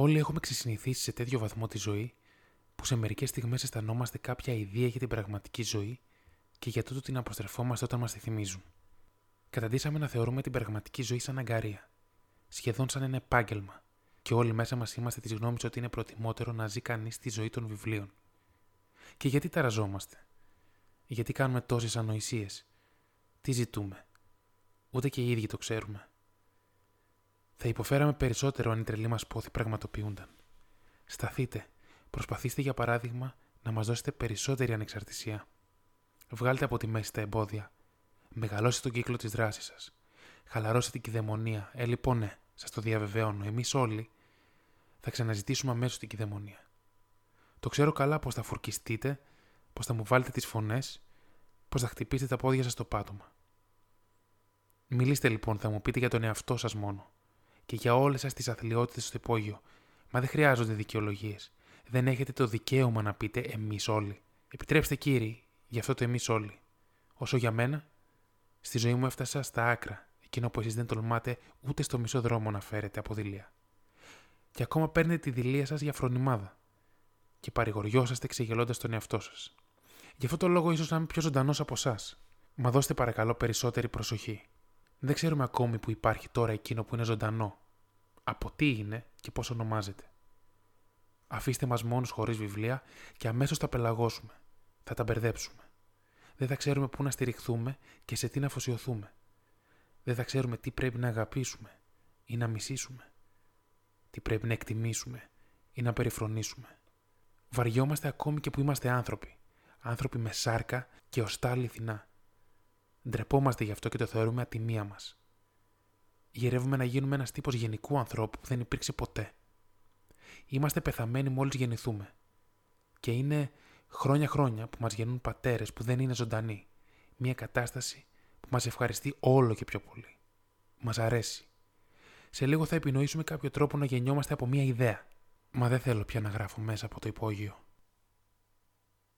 Όλοι έχουμε ξεσυνηθίσει σε τέτοιο βαθμό τη ζωή που σε μερικές στιγμές αισθανόμαστε κάποια ιδέα για την πραγματική ζωή και για τούτο την αποστρεφόμαστε όταν μας τη θυμίζουν. Καταντήσαμε να θεωρούμε την πραγματική ζωή σαν αγκαρία, σχεδόν σαν ένα επάγγελμα, και όλοι μέσα μας είμαστε της γνώμης ότι είναι προτιμότερο να ζει κανείς τη ζωή των βιβλίων. Και γιατί ταραζόμαστε, γιατί κάνουμε τόσες ανοησίες, τι ζητούμε, ούτε και οι ίδιοι το ξέρουμε. Θα υποφέραμε περισσότερο αν οι τρελοί μας πόθη πραγματοποιούνταν. Σταθείτε, προσπαθήστε για παράδειγμα να μας δώσετε περισσότερη ανεξαρτησία. Βγάλτε από τη μέση τα εμπόδια. Μεγαλώστε τον κύκλο της δράσης σας. Χαλαρώστε την κυδαιμονία. Ε, λοιπόν, ναι, σας το διαβεβαιώνω. Εμείς όλοι θα ξαναζητήσουμε αμέσως την κυδαιμονία. Το ξέρω καλά πώς θα φορκιστείτε, πώς θα μου βάλετε τις φωνές, πώς θα χτυπήσετε τα πόδια σας στο πάτωμα. Μιλήστε λοιπόν, θα μου πείτε για τον εαυτό σας μόνο και για όλες σας τις αθλειότητες στο υπόγειο. Μα δεν χρειάζονται δικαιολογίες. Δεν έχετε το δικαίωμα να πείτε εμείς όλοι. Επιτρέψτε κύριοι, γι' αυτό το εμείς όλοι. Όσο για μένα, στη ζωή μου έφτασα στα άκρα, εκείνο που εσείς δεν τολμάτε ούτε στο μισό δρόμο να φέρετε από δειλία. Και ακόμα παίρνετε τη δηλία σας για φρονιμάδα. Και παρηγοριόσαστε ξεγελώντας τον εαυτό σας. Γι' αυτό το λόγο ίσως να είμαι πιο ζωντανός από εσάς. Μα δώστε παρακαλώ περισσότερη προσοχή. Δεν ξέρουμε ακόμη που υπάρχει τώρα εκείνο που είναι ζωντανό. Από τι είναι και πώς ονομάζεται. Αφήστε μας μόνους χωρίς βιβλία και αμέσως τα πελαγώσουμε. Θα τα μπερδέψουμε. Δεν θα ξέρουμε πού να στηριχθούμε και σε τι να αφοσιωθούμε. Δεν θα ξέρουμε τι πρέπει να αγαπήσουμε ή να μισήσουμε. Τι πρέπει να εκτιμήσουμε ή να περιφρονήσουμε. Βαριόμαστε ακόμη και που είμαστε άνθρωποι. Άνθρωποι με σάρκα και οστά αληθινά. Ντρεπόμαστε γι' αυτό και το θεωρούμε ατιμία μας. Γυρεύουμε να γίνουμε ένας τύπος γενικού ανθρώπου που δεν υπήρξε ποτέ. Είμαστε πεθαμένοι μόλις γεννηθούμε. Και είναι χρόνια-χρόνια που μας γεννούν πατέρες που δεν είναι ζωντανοί. Μια κατάσταση που μας ευχαριστεί όλο και πιο πολύ. Μας αρέσει. Σε λίγο θα επινοήσουμε κάποιο τρόπο να γεννιόμαστε από μια ιδέα. Μα δεν θέλω πια να γράφω μέσα από το υπόγειο.